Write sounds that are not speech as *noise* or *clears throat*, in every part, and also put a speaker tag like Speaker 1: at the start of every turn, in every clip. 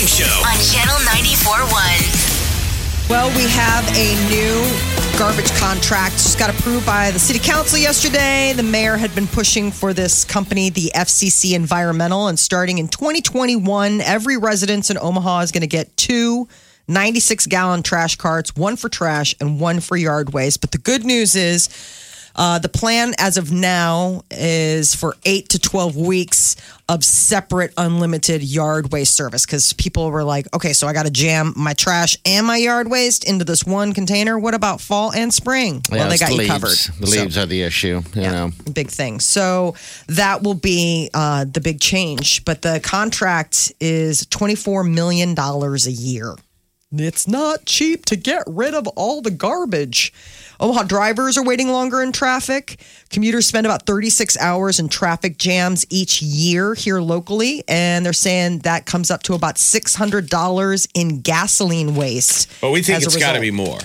Speaker 1: Morning Show.
Speaker 2: on Channel 94.1.
Speaker 3: Well, we have a new garbage contract. Just got approved by the city council yesterday. The mayor had been pushing for this company, the FCC Environmental, and starting in 2021, every residence in Omaha is going to get two 96 gallon trash carts, one for trash and one for yard waste. But the good news is, uh, the plan as of now is for eight to 12 weeks of separate unlimited yard waste service because people were like, okay, so I got to jam my trash and my yard waste into this one container. What about fall and spring? well, they got
Speaker 4: the
Speaker 3: you
Speaker 4: leaves.
Speaker 3: covered.
Speaker 4: The
Speaker 3: So-
Speaker 4: leaves are the issue. You know.
Speaker 3: big thing. So that will be uh, the big change. But the contract is $24 million a year. It's not cheap to get rid of all the garbage. Omaha drivers are waiting longer in traffic. Commuters spend about 36 hours in traffic jams each year here locally. And they're saying that comes up to about $600 in gasoline waste.
Speaker 5: But we think it's got to be more.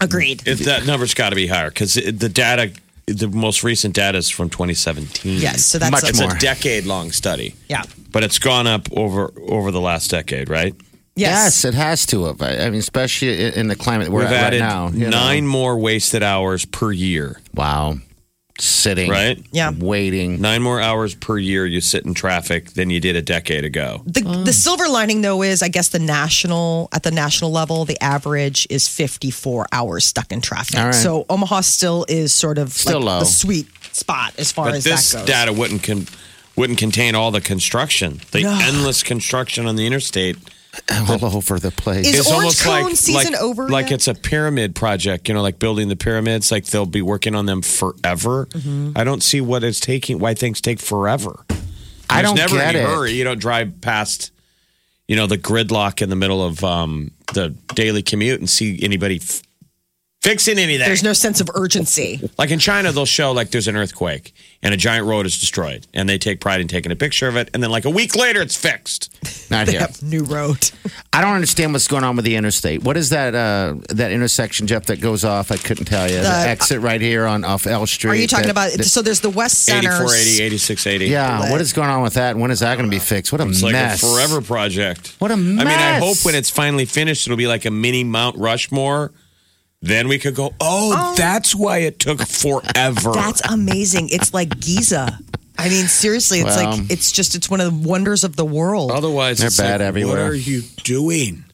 Speaker 3: Agreed.
Speaker 5: If that number's got to be higher because the data, the most recent data is from 2017.
Speaker 3: Yes, so that's
Speaker 4: Much
Speaker 3: a-
Speaker 5: it's
Speaker 4: more.
Speaker 5: a decade-long study.
Speaker 3: Yeah.
Speaker 5: but it's gone up over over the last decade, right?
Speaker 4: Yes. it has to have. I I mean, especially in the climate we're
Speaker 5: We've
Speaker 4: at right now. you know.
Speaker 5: nine more wasted hours per year.
Speaker 4: Wow. Sitting.
Speaker 5: Right?
Speaker 3: Yeah.
Speaker 4: Waiting.
Speaker 5: Nine more hours per year you sit in traffic than you did a decade ago.
Speaker 3: The, the silver lining though is I guess the national at the national level the average is 54 hours stuck in traffic.
Speaker 4: All right.
Speaker 3: So Omaha still is sort of
Speaker 4: Still
Speaker 3: like
Speaker 4: low.
Speaker 3: the sweet spot as far
Speaker 5: But
Speaker 3: as
Speaker 5: this
Speaker 3: that goes.
Speaker 5: data wouldn't con- wouldn't contain all the construction, the
Speaker 3: No.
Speaker 5: endless construction on the interstate. *laughs*
Speaker 4: All over the place.
Speaker 3: Is
Speaker 5: It's
Speaker 3: Orange
Speaker 5: almost
Speaker 3: Cone
Speaker 5: like
Speaker 3: season
Speaker 5: like,
Speaker 3: over
Speaker 5: like
Speaker 3: yet?
Speaker 5: it's a pyramid project. You know, like building the pyramids. Like they'll be working on them forever.
Speaker 3: Mm-hmm.
Speaker 5: I don't see what it's taking. Why things take forever.
Speaker 4: I don't
Speaker 5: never
Speaker 4: get
Speaker 5: any
Speaker 4: it.
Speaker 5: hurry. You don't drive past, you know, the gridlock in the middle of um, the daily commute and see anybody f- fixing anything.
Speaker 3: There's no sense of urgency.
Speaker 5: like in China, they'll show like there's an earthquake and a giant road is destroyed, and they take pride in taking a picture of it, and then like a week later, it's fixed.
Speaker 4: Not
Speaker 3: They
Speaker 4: here.
Speaker 3: have new road.
Speaker 4: I don't understand what's going on with the interstate. What is that uh, that intersection, Jeff, that goes off? I couldn't tell you. The,
Speaker 3: The-
Speaker 4: exit right here on off L Street.
Speaker 3: Are you talking
Speaker 4: that-
Speaker 3: about
Speaker 4: that-
Speaker 3: so there's the West Center
Speaker 5: 8480, 8680.
Speaker 4: yeah, what is going on with that? and When is that going to be fixed? What a
Speaker 5: It's like
Speaker 4: mess!
Speaker 5: a forever project.
Speaker 4: What a mess.
Speaker 5: I mean, I hope when it's finally finished, it'll be like a mini Mount Rushmore. Then we could go, oh, that's why it took forever.
Speaker 3: That's amazing. It's like Giza. I mean, seriously, it's
Speaker 4: Well-
Speaker 3: like it's just it's one of the wonders of the world.
Speaker 5: Otherwise,
Speaker 4: They're
Speaker 5: it's
Speaker 4: bad
Speaker 5: like,
Speaker 4: everywhere.
Speaker 5: What are you doing?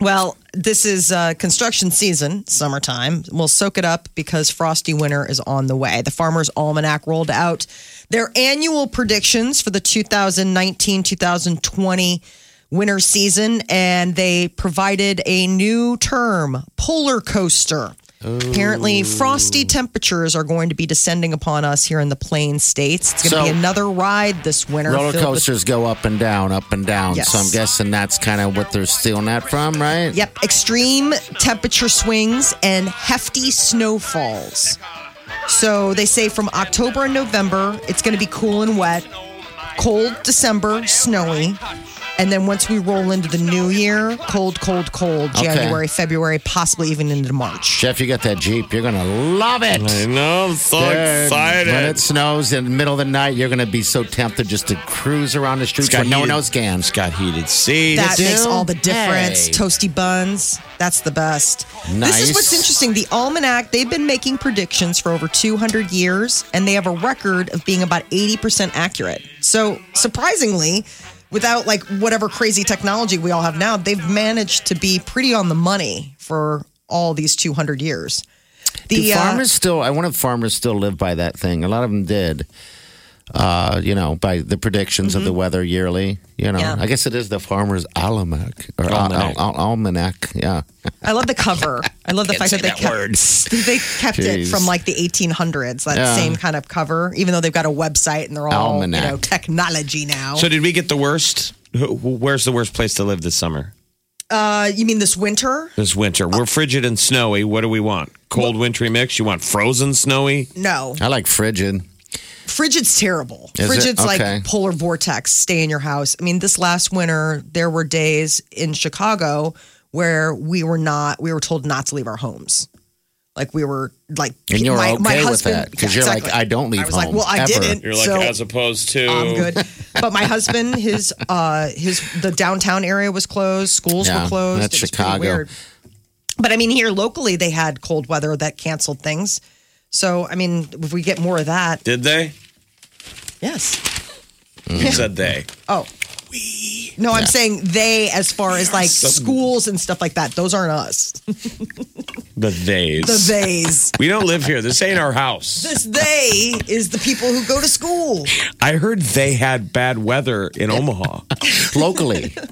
Speaker 3: Well, this is uh, construction season, summertime. We'll soak it up because frosty winter is on the way. The Farmer's Almanac rolled out their annual predictions for the 2019 2020 winter season, and they provided a new term polar coaster. Apparently, oh. frosty temperatures are going to be descending upon us here in the plain states. It's going to
Speaker 4: So-
Speaker 3: be another ride this winter.
Speaker 4: Roller
Speaker 3: filled with-
Speaker 4: coasters go up and down, up and down.
Speaker 3: Yes.
Speaker 4: So I'm guessing that's kind of what they're stealing that from, right?
Speaker 3: Yep, extreme temperature swings and hefty snowfalls. So they say from October and November, it's going to be cool and wet. Cold December, snowy. And then once we roll into the new year, cold, cold, cold,
Speaker 4: Okay.
Speaker 3: January, February, possibly even into March.
Speaker 4: Jeff, you got that Jeep. You're going to love it.
Speaker 5: I know. I'm so
Speaker 4: Dude,
Speaker 5: excited.
Speaker 4: When it snows in the middle of the night, you're going to be so tempted just to cruise around the streets where no one else can.
Speaker 5: It's got heated seats.
Speaker 3: That makes all the difference.
Speaker 4: Hey.
Speaker 3: Toasty buns, that's the best. This is what's interesting. The Almanac, they've been making predictions for over 200 years, and they have a record of being about 80% accurate. So, surprisingly, without like whatever crazy technology we all have now, they've managed to be pretty on the money for all these 200 years.
Speaker 4: Do
Speaker 3: The uh,
Speaker 4: farmers still? I wonder if farmers still live by that thing. A lot of them did. Uh, you know, by the predictions of the weather yearly. You know,
Speaker 3: Mm-hmm. Yeah.
Speaker 4: I guess it is the Farmer's Almanac or
Speaker 5: Almanac.
Speaker 4: Al- Al- Almanac. Yeah.
Speaker 3: I love the cover. I love the *laughs* fact that they kept *laughs* they kept it from like the 1800s. That
Speaker 4: Yeah.
Speaker 3: same kind of cover, even though they've got a website and they're all
Speaker 4: Almanac.
Speaker 3: you know technology now.
Speaker 5: So did we get the worst? Where's the worst place to live this summer?
Speaker 3: uh, you mean this winter?
Speaker 5: This winter. We're frigid and snowy. What do we want? Cold wintry mix? You want frozen snowy?
Speaker 3: No,
Speaker 4: I like frigid.
Speaker 3: Frigid's terrible.
Speaker 4: Is
Speaker 3: frigid's
Speaker 4: Okay.
Speaker 3: like polar vortex. Stay in your house. I mean, this last winter there were days in Chicago where we were not. We were told not to leave our homes. Like we were like,
Speaker 4: And you're
Speaker 3: my, my
Speaker 4: okay with that because
Speaker 3: yeah,
Speaker 4: you're like. I don't leave
Speaker 3: I was like, well, I
Speaker 4: ever.
Speaker 3: didn't.
Speaker 5: You're like,
Speaker 3: so
Speaker 5: as opposed to.
Speaker 3: I'm good. But my husband, his uh his the downtown area was closed, schools
Speaker 4: Yeah,
Speaker 3: were closed.
Speaker 4: that's
Speaker 3: it was pretty
Speaker 4: Chicago.
Speaker 3: weird. But I mean here locally they had cold weather that canceled things. So I mean if we get more of that,
Speaker 5: Did they?
Speaker 3: yes.
Speaker 5: Who said they?
Speaker 3: Oh. We. No, I'm saying they as far as like
Speaker 5: so-
Speaker 3: schools and stuff like that. Those aren't us.
Speaker 5: The theys.
Speaker 3: The theys.
Speaker 5: We don't live here. This ain't our house.
Speaker 3: This they is the people who go to school.
Speaker 5: I heard they had bad weather in Omaha.
Speaker 4: Locally. *laughs*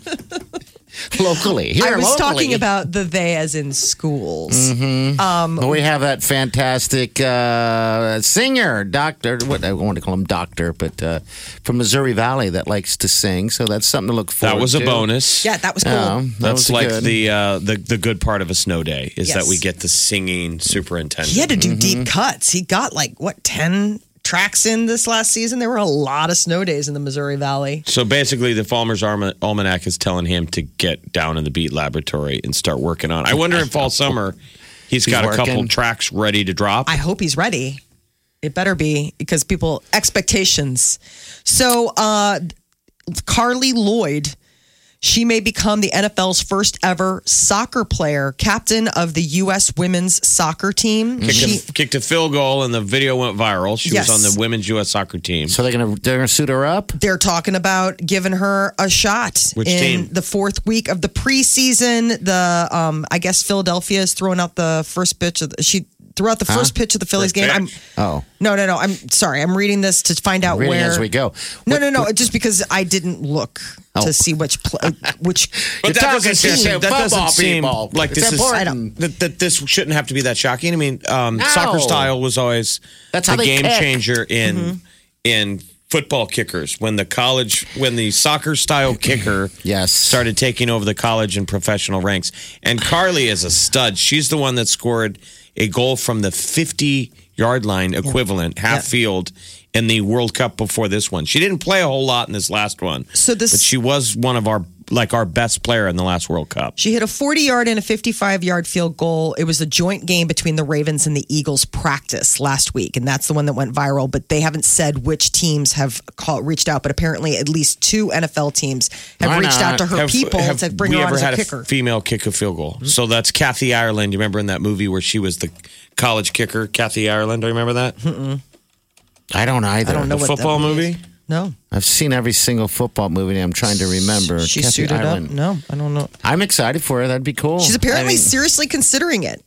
Speaker 4: *laughs* locally. Here,
Speaker 3: I was
Speaker 4: locally.
Speaker 3: talking about the they as in schools.
Speaker 4: Well, we have that fantastic uh, singer, doctor. What I want to call him, doctor, but uh, from Missouri Valley that likes to sing. So that's something to look forward.
Speaker 5: That was a bonus.
Speaker 3: Yeah, that was cool.
Speaker 4: Yeah, that
Speaker 5: That's
Speaker 4: was
Speaker 5: like
Speaker 4: good.
Speaker 5: the uh, the the good part of a snow day is
Speaker 3: Yes.
Speaker 5: that we get the singing superintendent.
Speaker 3: He had to do deep cuts. He got like what ten tracks in this last season. There were a lot of snow days in the Missouri Valley.
Speaker 5: So basically, the Farmer's Almanac is telling him to get down in the Beat Laboratory and start working on. it. I wonder if all summer he's got a couple tracks ready to drop.
Speaker 3: I hope he's ready. It better be because people expectations. So uh Carli Lloyd, she may become the NFL's first ever soccer player, captain of the U.S. women's soccer team.
Speaker 5: kicked,
Speaker 3: She,
Speaker 5: a, kicked a field goal and the video went viral. She
Speaker 3: Yes.
Speaker 5: was on the women's U.S. soccer team.
Speaker 4: So they're gonna they're gonna suit her up.
Speaker 3: they're talking about giving her a shot
Speaker 5: Which
Speaker 3: in
Speaker 5: team?
Speaker 3: the fourth week of the preseason. The um, I guess Philadelphia is throwing out the first pitch of the, she threw out the first pitch of the Phillies game. I'm?
Speaker 4: Oh,
Speaker 3: no, no, no. I'm sorry. I'm reading this to find out
Speaker 4: reading
Speaker 3: where
Speaker 4: as we go.
Speaker 3: No,
Speaker 4: What-
Speaker 3: no, no. Just because I didn't look
Speaker 4: Oh.
Speaker 3: to see which pl- uh, which. *laughs*
Speaker 5: But that doesn't seem,
Speaker 4: some
Speaker 5: that doesn't
Speaker 4: football
Speaker 5: seem like
Speaker 4: It's
Speaker 5: this is
Speaker 4: important.
Speaker 5: that, that this shouldn't have to be that shocking. I mean, um, soccer style was always
Speaker 4: That's
Speaker 5: the
Speaker 4: how they
Speaker 5: game
Speaker 4: kick.
Speaker 5: changer in
Speaker 3: Mm-hmm.
Speaker 5: in football kickers when the college when the soccer style *clears throat* kicker
Speaker 4: Yes.
Speaker 5: started taking over the college and professional ranks. And Carli is a stud. She's the one that scored a goal from the 50 yard line equivalent, half field in the World Cup before this one. She didn't play a whole lot in this last one.
Speaker 3: So this-
Speaker 5: but she was one of our like our best player in the last World Cup.
Speaker 3: She hit a 40 yard and a 55 yard field goal. It was a joint game between the Ravens and the Eagles practice last week, and that's the one that went viral. But they haven't said which teams have call, reached out. But apparently, at least two NFL teams have
Speaker 4: Why
Speaker 3: reached
Speaker 4: not?
Speaker 3: out to her
Speaker 5: Have-
Speaker 3: people
Speaker 5: have
Speaker 3: to bring
Speaker 5: we
Speaker 3: her on
Speaker 5: ever
Speaker 3: as a
Speaker 5: had
Speaker 3: kicker.
Speaker 5: female kick a field goal? Mm-hmm. So that's Kathy Ireland. You remember in that movie where she was the college kicker, Kathy Ireland? Do you remember that?
Speaker 4: I don't either.
Speaker 3: I don't know
Speaker 5: The
Speaker 3: what that
Speaker 5: football
Speaker 3: means.
Speaker 5: Movie?
Speaker 3: no,
Speaker 4: I've seen every single football movie. and I'm trying to remember.
Speaker 3: she
Speaker 4: Kathy
Speaker 3: suited
Speaker 4: Ireland.
Speaker 3: up. No, I don't know.
Speaker 4: I'm excited for her. That'd be cool.
Speaker 3: She's apparently
Speaker 4: I mean,
Speaker 3: seriously considering it.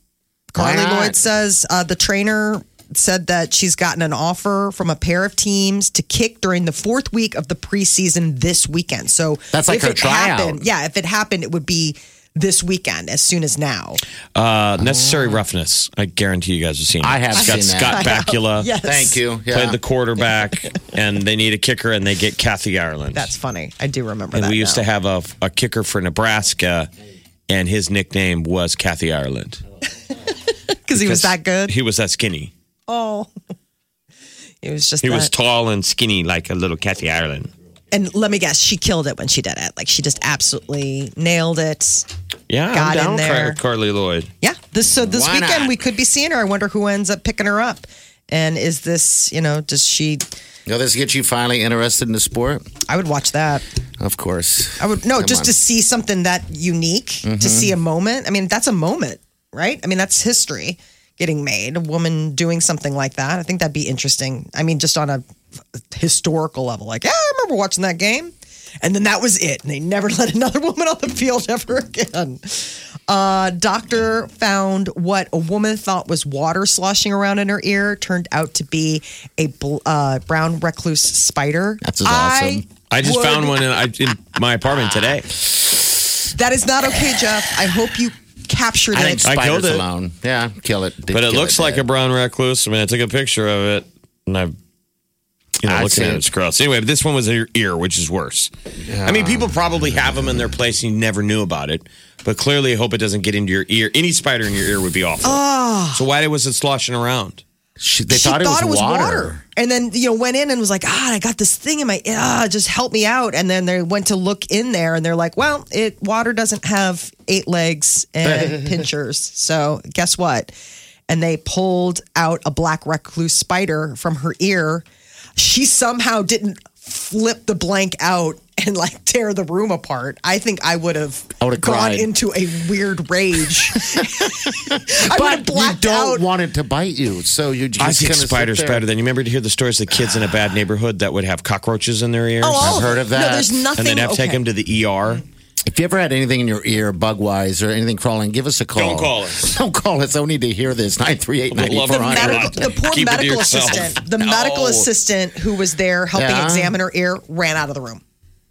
Speaker 4: Why
Speaker 3: Carli
Speaker 4: not?
Speaker 3: Lloyd says uh, the trainer said that she's gotten an offer from a pair of teams to kick during the fourth week of the preseason this weekend. So
Speaker 4: That's like
Speaker 3: if
Speaker 4: her
Speaker 3: it
Speaker 4: tryout.
Speaker 3: happened, yeah, if it happened, it would be this weekend as soon as now.
Speaker 5: Uh, Necessary Roughness. I guarantee you guys have seen it.
Speaker 4: I have
Speaker 5: It's got
Speaker 4: seen
Speaker 5: Scott *laughs*
Speaker 4: that.
Speaker 5: Bakula. *laughs*
Speaker 3: Yes.
Speaker 4: Thank you. Yeah.
Speaker 5: Played the quarterback, *laughs* and they need a kicker, and they get Kathy Ireland.
Speaker 3: That's funny. I do remember
Speaker 5: and
Speaker 3: that.
Speaker 5: we used
Speaker 3: now.
Speaker 5: to have a, a kicker for Nebraska, and his nickname was Kathy Ireland.
Speaker 3: because he was that good.
Speaker 5: He was that skinny.
Speaker 3: oh, he was just
Speaker 5: He
Speaker 3: that.
Speaker 5: was tall and skinny like a little Kathy Ireland.
Speaker 3: And let me guess, she killed it when she did it. Like she just absolutely nailed it.
Speaker 5: Yeah,
Speaker 3: Got
Speaker 5: I'm down
Speaker 3: in there.
Speaker 5: Car- Carli Lloyd.
Speaker 3: Yeah. This so this
Speaker 4: Why
Speaker 3: weekend
Speaker 4: not?
Speaker 3: we could be seeing her. I wonder who ends up picking her up. And is this, you know, does she
Speaker 4: Will this get you finally interested in the sport?
Speaker 3: I would watch that.
Speaker 4: Of course.
Speaker 3: I would no,
Speaker 4: Come
Speaker 3: just
Speaker 4: on.
Speaker 3: to see something that unique, to mm-hmm. see a moment. I mean, that's a moment, right? I mean, that's history getting made. A woman doing something like that. I think that'd be interesting. I mean, just on a historical level. Like, yeah, I remember watching that game. And then that was it. And they never *laughs* let another woman on the field ever again. Uh, doctor found what a woman thought was water sloshing around in her ear turned out to be a bl- uh, brown recluse spider.
Speaker 4: That's awesome.
Speaker 5: I just
Speaker 3: would-
Speaker 5: found one in, I- in my apartment today.
Speaker 3: That is not okay, Jeff. I hope you captured
Speaker 4: I think
Speaker 3: it.
Speaker 5: I killed
Speaker 4: spiders
Speaker 5: it.
Speaker 4: alone. Yeah, kill it. Did
Speaker 5: But it
Speaker 4: kill
Speaker 5: looks like a brown recluse. I mean, I took a picture of it and I've, you know,
Speaker 4: I'd
Speaker 5: looking at
Speaker 4: say-
Speaker 5: it, it's gross. Anyway, but this one was in your ear, which is worse. I mean, people probably have them in their place and you never knew about it. But clearly, I hope it doesn't get into your ear. Any spider in your ear would be awful. So why was it sloshing around?
Speaker 4: She, they
Speaker 3: she
Speaker 4: thought, it was, water.
Speaker 3: And then, you know, went in and was like, ah, I got this thing in my, ah, just help me out. And then they went to look in there and they're like, well, it water doesn't have eight legs and *laughs* pinchers. So guess what? And they pulled out a black recluse spider from her ear. She somehow didn't flip the blank out and like tear the room apart. I think I would have
Speaker 4: I would've
Speaker 3: gone
Speaker 4: cried.
Speaker 3: into a weird rage. *laughs* I
Speaker 4: But you don't
Speaker 3: out.
Speaker 4: want it to bite you, so you just
Speaker 5: I think
Speaker 4: kinda sit
Speaker 5: spiders
Speaker 4: there.
Speaker 5: better than you remember to hear the stories of kids in a bad neighborhood that would have cockroaches in their ears.
Speaker 3: Oh,
Speaker 4: I've heard of that.
Speaker 3: No, there's nothing.
Speaker 5: and then have to take
Speaker 3: okay.
Speaker 5: them to the ER.
Speaker 4: If you ever had anything in your ear, bug wise, or anything crawling, give us a call.
Speaker 5: Don't call us. *laughs*
Speaker 4: Don't call us. I need to hear this. 938
Speaker 5: We'll love it.
Speaker 3: the,
Speaker 4: 9400.
Speaker 3: the poor
Speaker 5: Keep
Speaker 3: medical assistant, the
Speaker 5: No.
Speaker 3: medical assistant who was there helping
Speaker 4: Yeah.
Speaker 3: examine her ear, ran out of the room.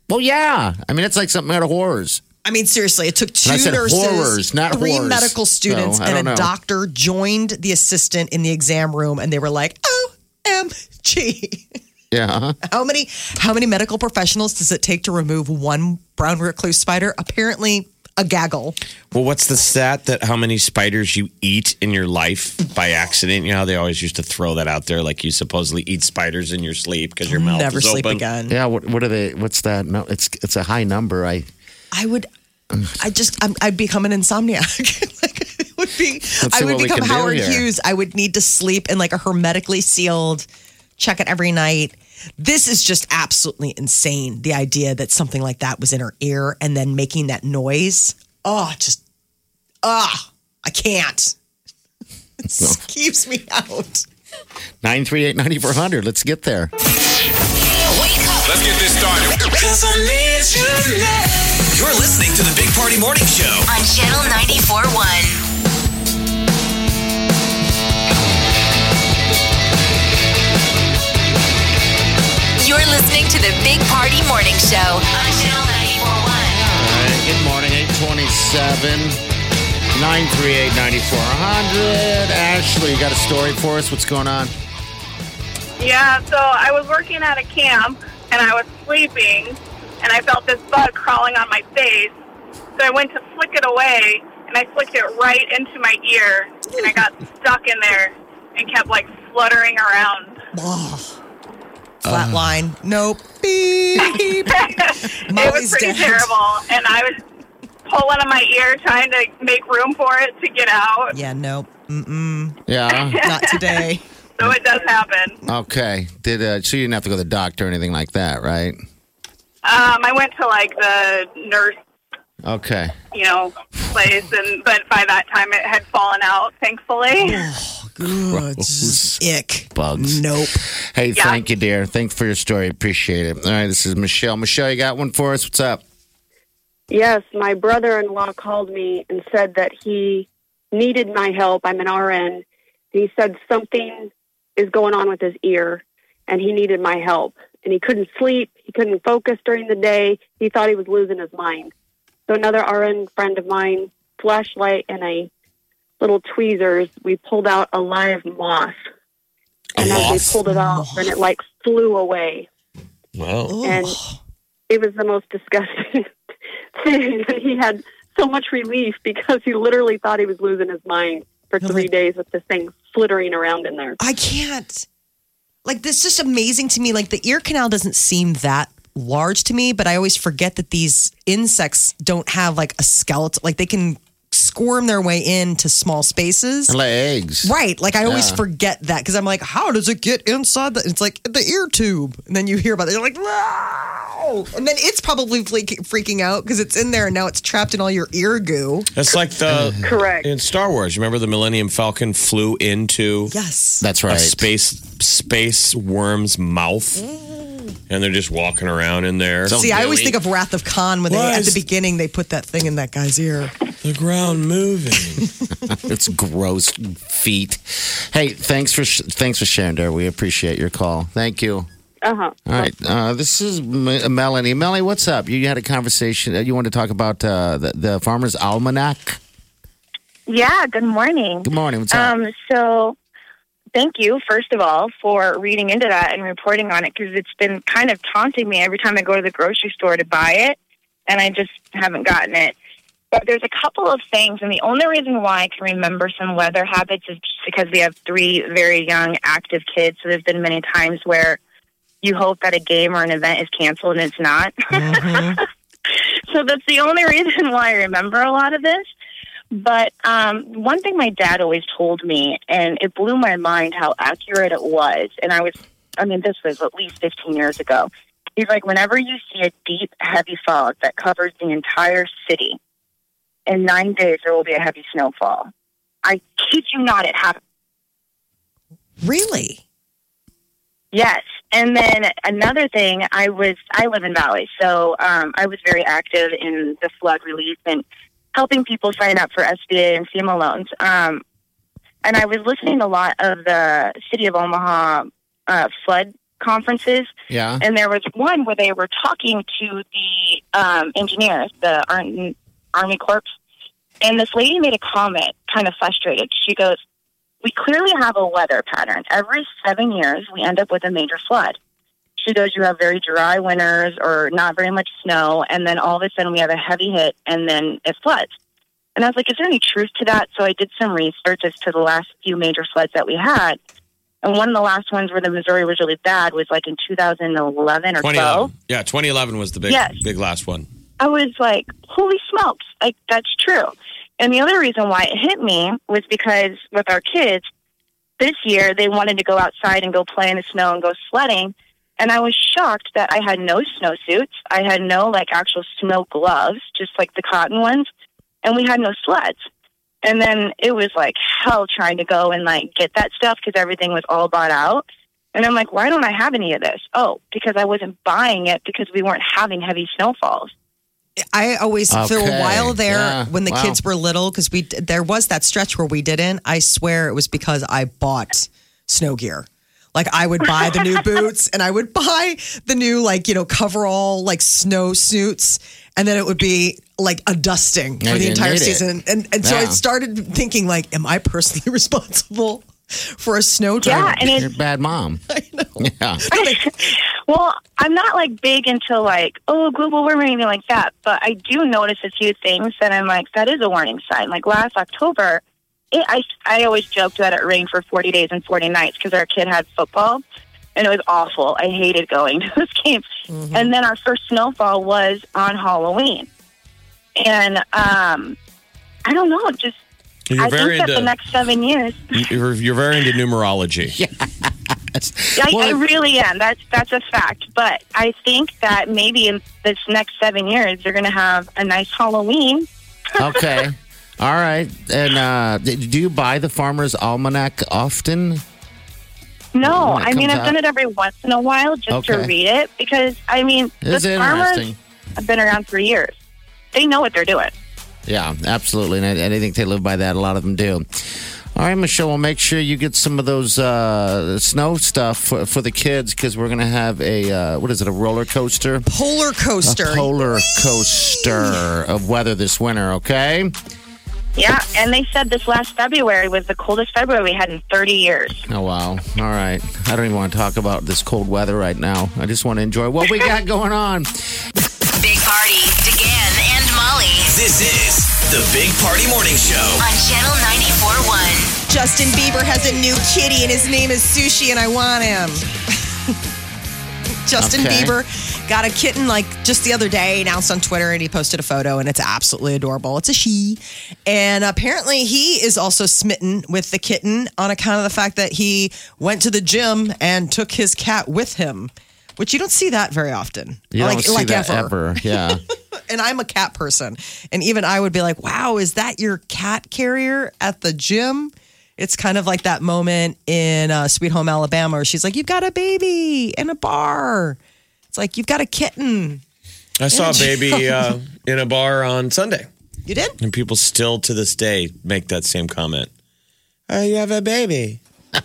Speaker 4: Well, yeah. I mean, it's like something out of horrors.
Speaker 3: I mean, seriously, it took two
Speaker 4: said
Speaker 3: nurses,
Speaker 4: horrors, not
Speaker 3: three
Speaker 4: whores.
Speaker 3: medical students,
Speaker 4: So,
Speaker 3: and a
Speaker 4: know.
Speaker 3: doctor joined the assistant in the exam room, and they were like, "OMG." *laughs*
Speaker 4: Yeah. Uh-huh.
Speaker 3: How many how many medical professionals does it take to remove one brown recluse spider? Apparently, a gaggle.
Speaker 5: Well, what's the stat that how many spiders you eat in your life by accident? You know how they always used to throw that out there, like you supposedly eat spiders in your sleep because your mouth
Speaker 3: Never
Speaker 5: is
Speaker 3: sleep
Speaker 5: open.
Speaker 3: again.
Speaker 4: Yeah. What, what are they? What's that? No, it's it's a high number. I
Speaker 3: I would. I just. I'm, I'd become an insomniac. *laughs* like, it would be.
Speaker 4: see
Speaker 3: I would become Howard. Hughes. I would need to sleep in like a hermetically sealed. Check it every night. This is just absolutely insane. The idea that something like that was in her ear and then making that noise. Oh, just. Ah, I can't. *laughs* This keeps me out.
Speaker 4: 938 9400. Let's get there.
Speaker 1: Let's get this started. You're listening to the Big Party Morning Show.
Speaker 2: on Channel 94.1. You're listening to the Big Party Morning Show on Channel 94.1.
Speaker 4: All right. Good morning. 827 938 9400. Ashley, you got a story for us? What's going on?
Speaker 6: Yeah, so I was working at a camp and I was sleeping and I felt this bug crawling on my face. So I went to flick it away and I flicked it right into my ear and I got stuck in there and kept like fluttering around.
Speaker 3: Flatline. Nope. Beep. *laughs*
Speaker 6: it was pretty
Speaker 3: dead.
Speaker 6: terrible and I was pulling on my ear trying to make room for it to get out.
Speaker 3: Yeah, nope. Mm-mm.
Speaker 4: Yeah. *laughs*
Speaker 3: Not today.
Speaker 6: So it does happen.
Speaker 4: Okay. Did uh, so you didn't have to go to the doctor or anything like that, right?
Speaker 6: Um, I went to like the nurse
Speaker 4: Okay.
Speaker 6: you know, place, and but by that time it had fallen out, thankfully.
Speaker 3: Good. Ick.
Speaker 4: Bugs.
Speaker 3: Nope.
Speaker 4: Hey,
Speaker 6: Yeah.
Speaker 4: thank you, dear. Thanks for your story. Appreciate it. All right, this is Michelle. Michelle, you got one for us? What's up?
Speaker 7: Yes, my brother in law called me and said that he needed my help. I'm an RN. He said something is going on with his ear and he needed my help. And he couldn't sleep. He couldn't focus during the day. He thought he was losing his mind. So another RN friend of mine, flashlight and a little tweezers, we pulled out a live moth. And as we pulled it off, and it like flew away
Speaker 5: Well,
Speaker 7: and it was the most disgusting *laughs* thing. And he had so much relief because he literally thought he was losing his mind for three days with this thing flittering around in there.
Speaker 3: I can't. Like this, is just amazing to me. Like the ear canal doesn't seem that large to me, but I always forget that these insects don't have like a skeleton. Like they can squirm their way into small spaces.
Speaker 4: And lay eggs.
Speaker 3: Right. Like I always
Speaker 4: Yeah.
Speaker 3: forget that because I'm like, how does it get inside the? It's like the ear tube, and then you hear about it. You're like, wow. And then it's probably freaking out because it's in there and now it's trapped in all your ear goo.
Speaker 5: that's like the *laughs*
Speaker 7: Correct.
Speaker 5: in Star Wars. Remember the Millennium Falcon flew into
Speaker 3: Yes.
Speaker 4: That's
Speaker 5: a
Speaker 4: right.
Speaker 5: space space worm's mouth, mm. And they're just walking around in there.
Speaker 4: So-
Speaker 3: See, I always think of Wrath of Khan when they
Speaker 5: Why
Speaker 3: at
Speaker 5: is-
Speaker 3: the beginning they put that thing in that guy's ear.
Speaker 5: the ground moving. *laughs*
Speaker 4: It's gross feet. Hey, thanks for sh- thanks for sharing, there. We appreciate your call. Thank you.
Speaker 7: Uh huh.
Speaker 4: All right, uh, this is M- Melanie. Melanie, what's up? You had a conversation. uh, You wanted to talk about uh, the, the Farmer's Almanac.
Speaker 8: Yeah, good morning.
Speaker 4: Good morning. What's up?
Speaker 8: Um, so thank you, first of all, for reading into that and reporting on it because it's been kind of taunting me every time I go to the grocery store to buy it, and I just haven't gotten it. But there's a couple of things, and the only reason why I can remember some weather habits is just because we have three very young, active kids. So there's been many times where you hope that a game or an event is canceled and it's not. Mm-hmm. *laughs* so that's the only reason why I remember a lot of this. But um, one thing my dad always told me, and it blew my mind how accurate it was. And I was, I mean, this was at least 15 years ago. He's like, whenever you see a deep, heavy fog that covers the entire city, in nine days there will be a heavy snowfall. I kid you not, it happened.
Speaker 3: Really?
Speaker 8: Yes. And then another thing, I was I live in Valley, so um, I was very active in the flood relief and helping people sign up for SBA and FEMA loans. Um, and I was listening to a lot of the City of Omaha uh, flood conferences,
Speaker 4: yeah.
Speaker 8: and there was one where they were talking to the um, engineers, the Ar- Army Corps, and this lady made a comment, kind of frustrated. She goes, "We clearly have a weather pattern. Every seven years, we end up with a major flood." Goes, "You have very dry winters or not very much snow, and then all of a sudden we have a heavy hit, and then it floods." And I was like, "Is there any truth to that?" So I did some research as to the last few major floods that we had. And one of the last ones where the Missouri was really bad was like in 2011 or 12.
Speaker 5: 2011. Yeah, 2011 was the big,
Speaker 8: Yes.
Speaker 5: big last one.
Speaker 8: I was like, holy smokes, like that's true. And the other reason why it hit me was because with our kids, this year they wanted to go outside and go play in the snow and go sledding. And I was shocked that I had no snowsuits. I had no like actual snow gloves, just like the cotton ones. And we had no sleds. And then it was like hell trying to go and like get that stuff because everything was all bought out. And I'm like, why don't I have any of this? Oh, because I wasn't buying it because we weren't having heavy snowfalls.
Speaker 3: I always for a while there
Speaker 4: Yeah.
Speaker 3: when the
Speaker 4: Wow.
Speaker 3: kids were little because we there was that stretch where we didn't. I swear it was because I bought snow gear. Like I would buy the new *laughs* boots and I would buy the new like you know coverall like snow suits and then it would be like a dusting
Speaker 4: Yeah,
Speaker 3: for the entire
Speaker 4: need it.
Speaker 3: season. And and so I started thinking like, am I personally *laughs* responsible for a snow
Speaker 8: Yeah,
Speaker 3: tornado?
Speaker 8: and
Speaker 4: You're
Speaker 8: it's
Speaker 4: a bad mom. *laughs* I know. Yeah.
Speaker 8: well, I'm not like big into like oh global warming or anything like that, but I do notice a few things that I'm like that is a warning sign. Like last October, it, I I always joked that it rained for 40 days and 40 nights because our kid had football, and it was awful. I hated going *laughs* to those games. And then our first snowfall was on Halloween, and um, I don't know, just.
Speaker 5: You're
Speaker 8: I
Speaker 5: very
Speaker 8: think that the next seven years, *laughs*
Speaker 5: you're, you're very into numerology. *laughs*
Speaker 8: I, I
Speaker 4: Well-
Speaker 8: really am. That's that's a fact. But I think that maybe in this next seven years, you're going to have a nice Halloween.
Speaker 4: Okay. All right. And uh, do you buy the Farmer's Almanac often?
Speaker 8: No, I mean I've done it every once in a while just to read it because I mean
Speaker 4: It's
Speaker 8: the farmers have been around for years. They know what they're doing.
Speaker 4: Yeah, absolutely. And I, and I think they live by that. A lot of them do. All right, Michelle, we'll make sure you get some of those uh, snow stuff for, for the kids because we're going to have a, uh, what is it, a roller coaster?
Speaker 3: Polar coaster.
Speaker 4: A polar coaster of weather this winter, okay?
Speaker 8: Yeah, and they said this last February was the coldest February we had in 30 years.
Speaker 4: Oh, wow. All right. I don't even want to talk about this cold weather right now. I just want to enjoy what we got *laughs* going on.
Speaker 2: Big Party, DeGan and Molly
Speaker 1: This is the Big Party Morning Show.
Speaker 2: on Channel 94.1.
Speaker 3: Justin Bieber has a new kitty and his name is Sushi and I want him. *laughs* Justin
Speaker 4: Okay.
Speaker 3: Bieber got a kitten like just the other day, announced on Twitter, and he posted a photo, and it's absolutely adorable. It's a she. And apparently, he is also smitten with the kitten on account of the fact that he went to the gym and took his cat with him, which you don't see that very often.
Speaker 4: You
Speaker 3: like,
Speaker 4: don't see
Speaker 3: like
Speaker 4: that
Speaker 3: ever.
Speaker 4: ever. Yeah. *laughs*
Speaker 3: And I'm a cat person. And even I would be like, wow, is that your cat carrier at the gym? It's kind of like that moment in uh, Sweet Home Alabama where she's like, You've got a baby in a bar. It's like you've got a kitten.
Speaker 5: I saw a baby *laughs* uh, in a bar on Sunday,
Speaker 3: You did?
Speaker 5: and people still to this day make that same comment. Oh, you have a baby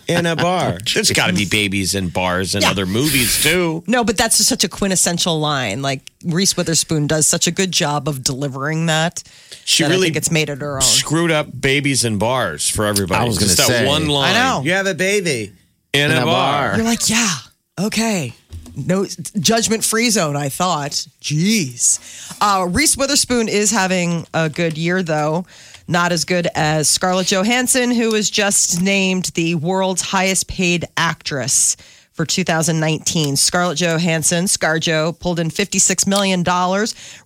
Speaker 5: in a *laughs* bar. There's got to be babies in bars and
Speaker 3: Yeah.
Speaker 5: other movies too.
Speaker 3: No, but that's just such a quintessential line. Like Reese Witherspoon does such a good job of delivering that.
Speaker 5: She
Speaker 3: that I
Speaker 5: really
Speaker 3: think it's made it her own.
Speaker 5: screwed up babies in bars for everybody.
Speaker 4: I was gonna
Speaker 5: Just that
Speaker 4: say.
Speaker 5: one line.
Speaker 3: I know.
Speaker 5: You have a baby in,
Speaker 4: In
Speaker 5: a,
Speaker 4: a
Speaker 5: bar.
Speaker 4: bar.
Speaker 3: You're like, yeah, okay. No judgment free zone, I thought. Jeez. Uh, Reese Witherspoon is having a good year, though. Not as good as Scarlett Johansson, who was just named the world's highest paid actress for 2019. Scarlett Johansson, ScarJo, pulled in $56 million.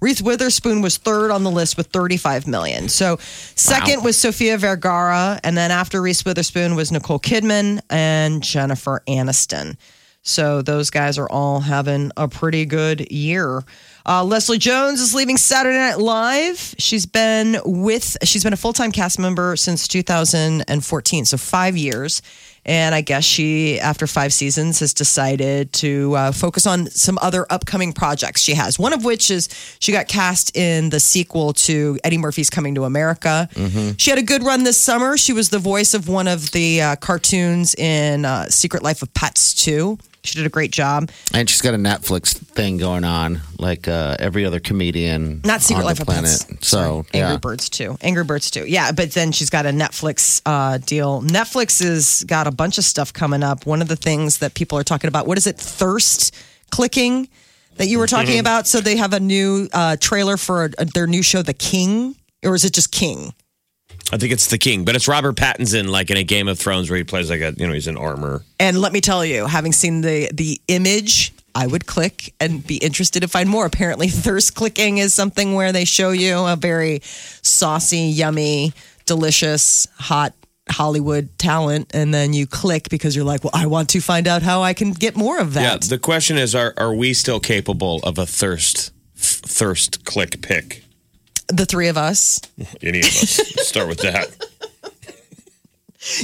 Speaker 3: Reese Witherspoon was third on the list with 35 million. So second was Sofia Vergara. And then after Reese Witherspoon was Nicole Kidman and Jennifer Aniston. So those guys are all having a pretty good year. Uh, Leslie Jones is leaving Saturday Night Live. She's been with she's been a full time cast member since 2014, so five years. And I guess she, after five seasons, has decided to uh, focus on some other upcoming projects she has. One of which is she got cast in the sequel to Eddie Murphy's Coming to America. She had a good run this summer. She was the voice of one of the uh, cartoons in uh, Secret Life of Pets 2. She did a great job.
Speaker 4: And she's got a Netflix thing going on, like uh, every other comedian
Speaker 3: Not Secret
Speaker 4: on
Speaker 3: Life
Speaker 4: the
Speaker 3: of
Speaker 4: planet.
Speaker 3: Pets.
Speaker 4: So,
Speaker 3: Sorry. Angry
Speaker 4: yeah.
Speaker 3: Birds too. Angry Birds too. Yeah, but then she's got a Netflix uh, deal. Netflix has got a bunch of stuff coming up. One of the things that people are talking about, what is it? Thirst clicking that you were talking
Speaker 5: Mm-hmm.
Speaker 3: about. So they have a new uh, trailer for a, their new show, The King, or is it just King?
Speaker 5: I think it's the king, but it's Robert Pattinson, like in a Game of Thrones, where he plays like a you know he's in armor.
Speaker 3: And let me tell you, having seen the the image, I would click and be interested to find more. Apparently, *laughs* thirst clicking is something where they show you a very saucy, yummy, delicious, hot Hollywood talent, and then you click because you're like, well, I want to find out how I can get more of that.
Speaker 5: Yeah, the question is, are are we still capable of a thirst f- thirst click pick?
Speaker 3: The three of us. *laughs*
Speaker 5: Any of us? Start with that. *laughs*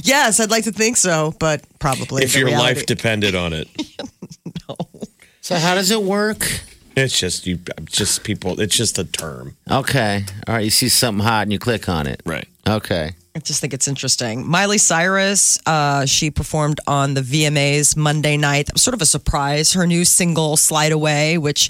Speaker 3: Yes, I'd like to think so, but probably
Speaker 5: if your
Speaker 3: reality-
Speaker 5: life depended on it, *laughs* no.
Speaker 4: So, how does it work?
Speaker 5: it's just you. Just people. It's just a term,
Speaker 4: Okay. All right. You see something hot and you click on it.
Speaker 5: right?
Speaker 4: Okay.
Speaker 3: I just think it's interesting. Miley Cyrus, uh, she performed on the VMAs Monday night. That was sort of a surprise. Her new single, Slide Away, which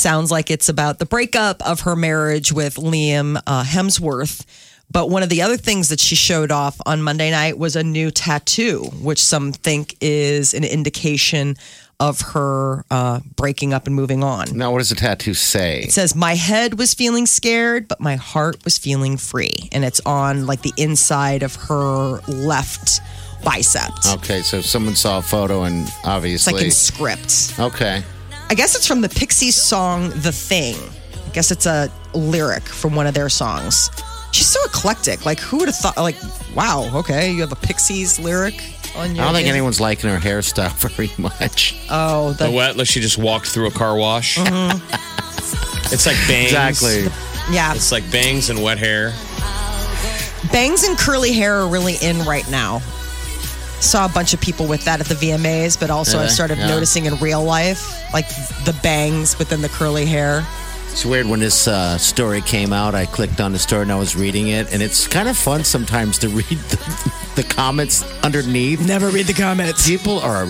Speaker 3: sounds like it's about the breakup of her marriage with Liam uh, Hemsworth. But one of the other things that she showed off on Monday night was a new tattoo, which some think is an indication of her uh, breaking up and moving on.
Speaker 4: Now, what does the tattoo say?
Speaker 3: It says, My head was feeling scared, but my heart was feeling free. And it's on like the inside of her left bicep.
Speaker 4: Okay. So, someone saw a photo and obviously.
Speaker 3: It's
Speaker 4: obviously.
Speaker 3: like in script.
Speaker 4: okay.
Speaker 3: I guess it's from the Pixies song The Thing. I guess it's a lyric from one of their songs. She's so eclectic. Like, who would have thought, like, wow, okay, you have a Pixies lyric on your.
Speaker 4: I don't think anyone's liking her hairstyle *laughs* very much.
Speaker 3: Oh,
Speaker 5: The
Speaker 3: the,
Speaker 5: what? Like she just walked through a car wash. Mm-hmm. it's like bangs.
Speaker 4: Exactly.
Speaker 3: yeah.
Speaker 5: It's like bangs and wet hair.
Speaker 3: Bangs and curly hair are really in right now. Saw a bunch of people with that at the VMAs, but also I
Speaker 4: Yeah,
Speaker 3: started
Speaker 4: yeah.
Speaker 3: noticing in real life, like the bangs within the curly hair.
Speaker 4: It's weird when this uh, story came out. I clicked on the story and I was reading it, and it's kind of fun sometimes to *laughs* read the, the comments underneath.
Speaker 3: Never read the comments.
Speaker 4: People are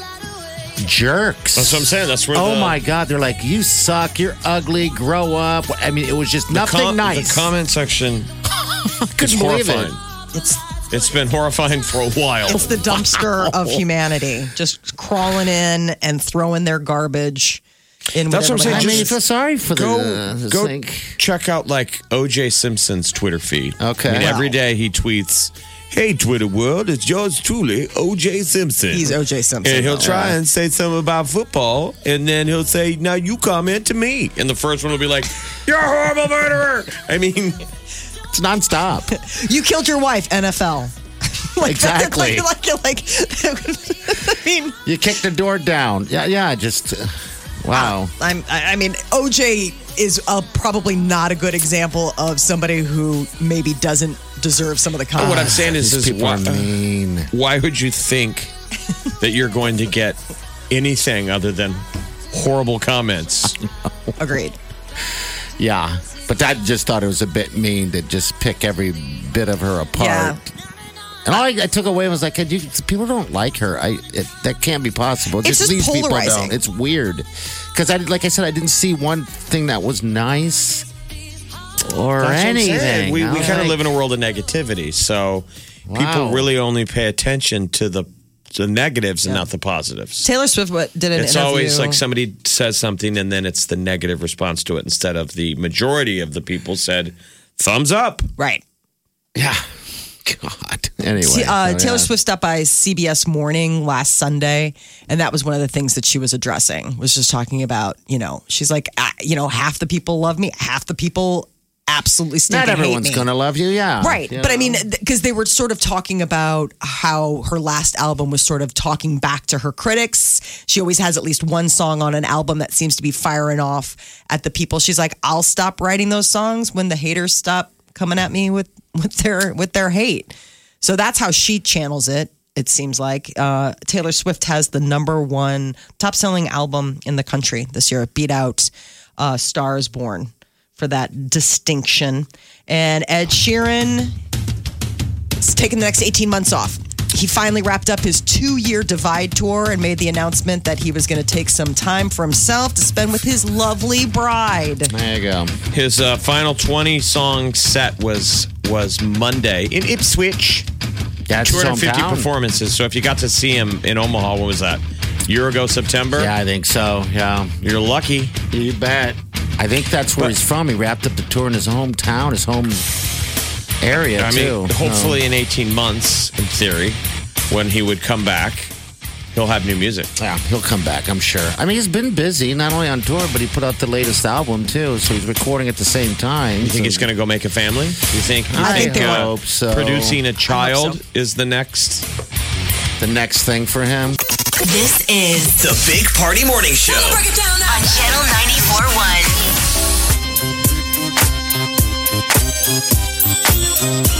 Speaker 4: jerks.
Speaker 5: That's what I'm saying. That's where.
Speaker 4: Oh
Speaker 5: the,
Speaker 4: my God! They're like, "You suck. You're ugly. Grow up." I mean, it was just nothing
Speaker 5: com-
Speaker 4: nice.
Speaker 5: The comment section *laughs*
Speaker 4: Couldn't
Speaker 5: is
Speaker 4: believe it.
Speaker 5: horrifying.
Speaker 3: It's
Speaker 5: It's been horrifying for a while.
Speaker 3: it's the dumpster of humanity, just crawling in and throwing their garbage in.
Speaker 5: That's
Speaker 3: with
Speaker 5: what I'm saying,
Speaker 4: I mean, you feel sorry for
Speaker 5: go
Speaker 4: the. the
Speaker 5: go
Speaker 4: thing.
Speaker 5: check out like OJ Simpson's Twitter feed.
Speaker 4: Okay.
Speaker 5: I mean,
Speaker 4: Wow.
Speaker 5: every day he tweets, "Hey Twitter world, it's yours truly, OJ Simpson."
Speaker 3: He's O.J. Simpson,
Speaker 5: and he'll
Speaker 3: though.
Speaker 5: try and say something about football, and then he'll say, "Now you comment to me." And the first one will be like, "You're a horrible murderer." I mean,
Speaker 4: It's nonstop. *laughs*
Speaker 3: You killed your wife, NFL. *laughs* like,
Speaker 4: Exactly.
Speaker 3: Like, like, like, *laughs* I mean,
Speaker 4: you kick the door down. Yeah, yeah. Just uh, wow.
Speaker 3: I'm. I I mean, OJ is uh probably not a good example of somebody who maybe doesn't deserve some of the comments.
Speaker 5: what I'm saying is, is
Speaker 4: people
Speaker 5: why,
Speaker 4: mean.
Speaker 5: why would you think that you're going to get anything other than horrible comments.
Speaker 3: Agreed.
Speaker 4: Yeah, but I just thought it was a bit mean to just pick every bit of her apart.
Speaker 3: Yeah.
Speaker 4: And all I, I took away was like, you, people don't like her. I it, that can't be possible.
Speaker 3: It's just
Speaker 4: these people
Speaker 3: polarizing.
Speaker 4: don't. It's weird because I, like I said, I didn't see one thing that was nice or
Speaker 5: That's
Speaker 4: anything.
Speaker 5: We, we kind of
Speaker 4: like,
Speaker 5: live in a world of negativity. So
Speaker 4: Wow.
Speaker 5: people really only pay attention to the, the negatives and not the positives.
Speaker 3: Taylor Swift what- did an
Speaker 5: It's
Speaker 3: interview.
Speaker 5: always like somebody says something and then it's the negative response to it instead of the majority of the people said, thumbs up.
Speaker 3: right.
Speaker 4: Yeah. *laughs* God. Anyway,
Speaker 3: See, uh,
Speaker 4: so,
Speaker 3: Taylor
Speaker 4: yeah.
Speaker 3: Swift stopped by CBS Morning last Sunday, and that was one of the things that she was addressing. Was just talking about, you know, she's like, ah, you know, half the people love me, half the people absolutely stinking
Speaker 4: Not everyone's going to love you. Yeah.
Speaker 3: Right.
Speaker 4: You
Speaker 3: But I mean, because they were sort of talking about how her last album was sort of talking back to her critics. She always has at least one song on an album that seems to be firing off at the people. She's like, I'll stop writing those songs when the haters stop coming at me with, with their with their hate. So that's how she channels it. It seems like uh, Taylor Swift has the number one top selling album in the country this year. It beat out uh, Stars Born for that distinction. And Ed Sheeran is taking the next 18 months off. He finally wrapped up his two year Divide tour and made the announcement that he was going to take some time for himself to spend with his lovely bride.
Speaker 4: There you go.
Speaker 5: His uh, final 20 song set was was Monday in Ipswich.
Speaker 4: That's his
Speaker 5: 250
Speaker 4: hometown.
Speaker 5: performances. So if you got to see him in Omaha, what was that? Year ago, September?
Speaker 4: Yeah, I think so. Yeah.
Speaker 5: You're lucky.
Speaker 4: You bet. I think that's where
Speaker 5: But-
Speaker 4: he's from. He wrapped up the tour in his hometown, his home area,
Speaker 5: I
Speaker 4: too.
Speaker 5: mean, hopefully in 18 months, in theory, when he would come back, he'll have new music.
Speaker 4: Yeah, he'll come back, I'm sure. I mean, he's been busy, not only on tour, but he put out the latest album, too. So he's recording at the same time.
Speaker 5: You think he's going to go make a family? You think? You
Speaker 4: I
Speaker 3: think
Speaker 5: uh,
Speaker 4: hope so.
Speaker 5: Producing a child
Speaker 3: so.
Speaker 5: is the next.
Speaker 4: the next thing for him.
Speaker 2: This is
Speaker 1: The Big Party Morning Show.
Speaker 2: on Channel 94.1.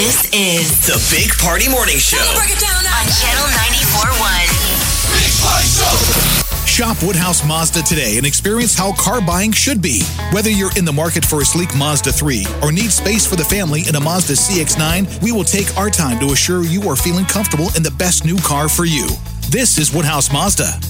Speaker 2: This is
Speaker 1: The Big Party Morning Show.
Speaker 2: on Channel 94.1.
Speaker 9: Shop Woodhouse Mazda today and experience how car buying should be. Whether you're in the market for a sleek Mazda 3 or need space for the family in a Mazda CX9, we will take our time to assure you are feeling comfortable in the best new car for you. This is Woodhouse Mazda.